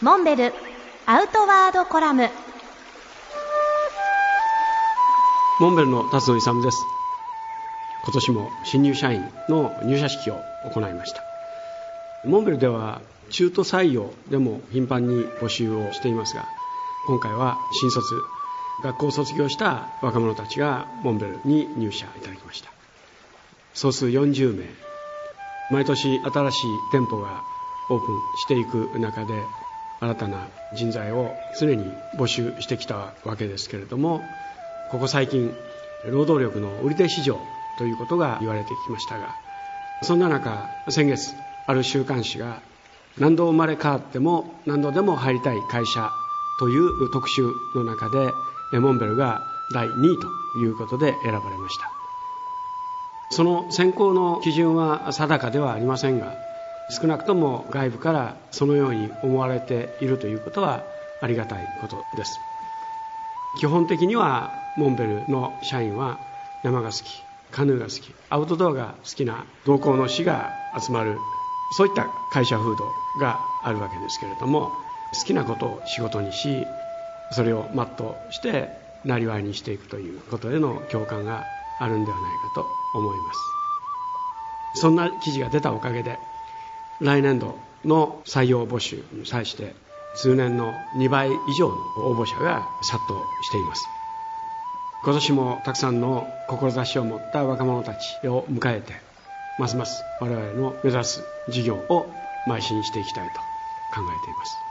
モンベルアウトワードコラム。モンベルの辰野勇です。今年も新入社員の入社式を行いました。モンベルでは中途採用でも頻繁に募集をしていますが今回は新卒学校を卒業した若者たちがモンベルに入社いただきました。総数40名。毎年新しい店舗がオープンしていく中で新たな人材を常に募集してきたわけですけれどもここ最近労働力の売り手市場ということが言われてきましたがそんな中先月ある週刊誌が何度生まれ変わっても何度でも入りたい会社という特集の中でモンベルが第2位ということで選ばれました。その選考の基準は定かではありませんが少なくとも外部からそのように思われているということはありがたいことです。基本的にはモンベルの社員は山が好きカヌーが好きアウトドアが好きな同行の士が集まるそういった会社風土があるわけですけれども好きなことを仕事にしそれを全うしてなりわいにしていくということへの共感があるんではないかと思います。そんな記事が出たおかげで来年度の採用募集に際して通年の2倍以上の応募者が殺到しています。今年もたくさんの志を持った若者たちを迎えてますます我々の目指す事業を邁進していきたいと考えています。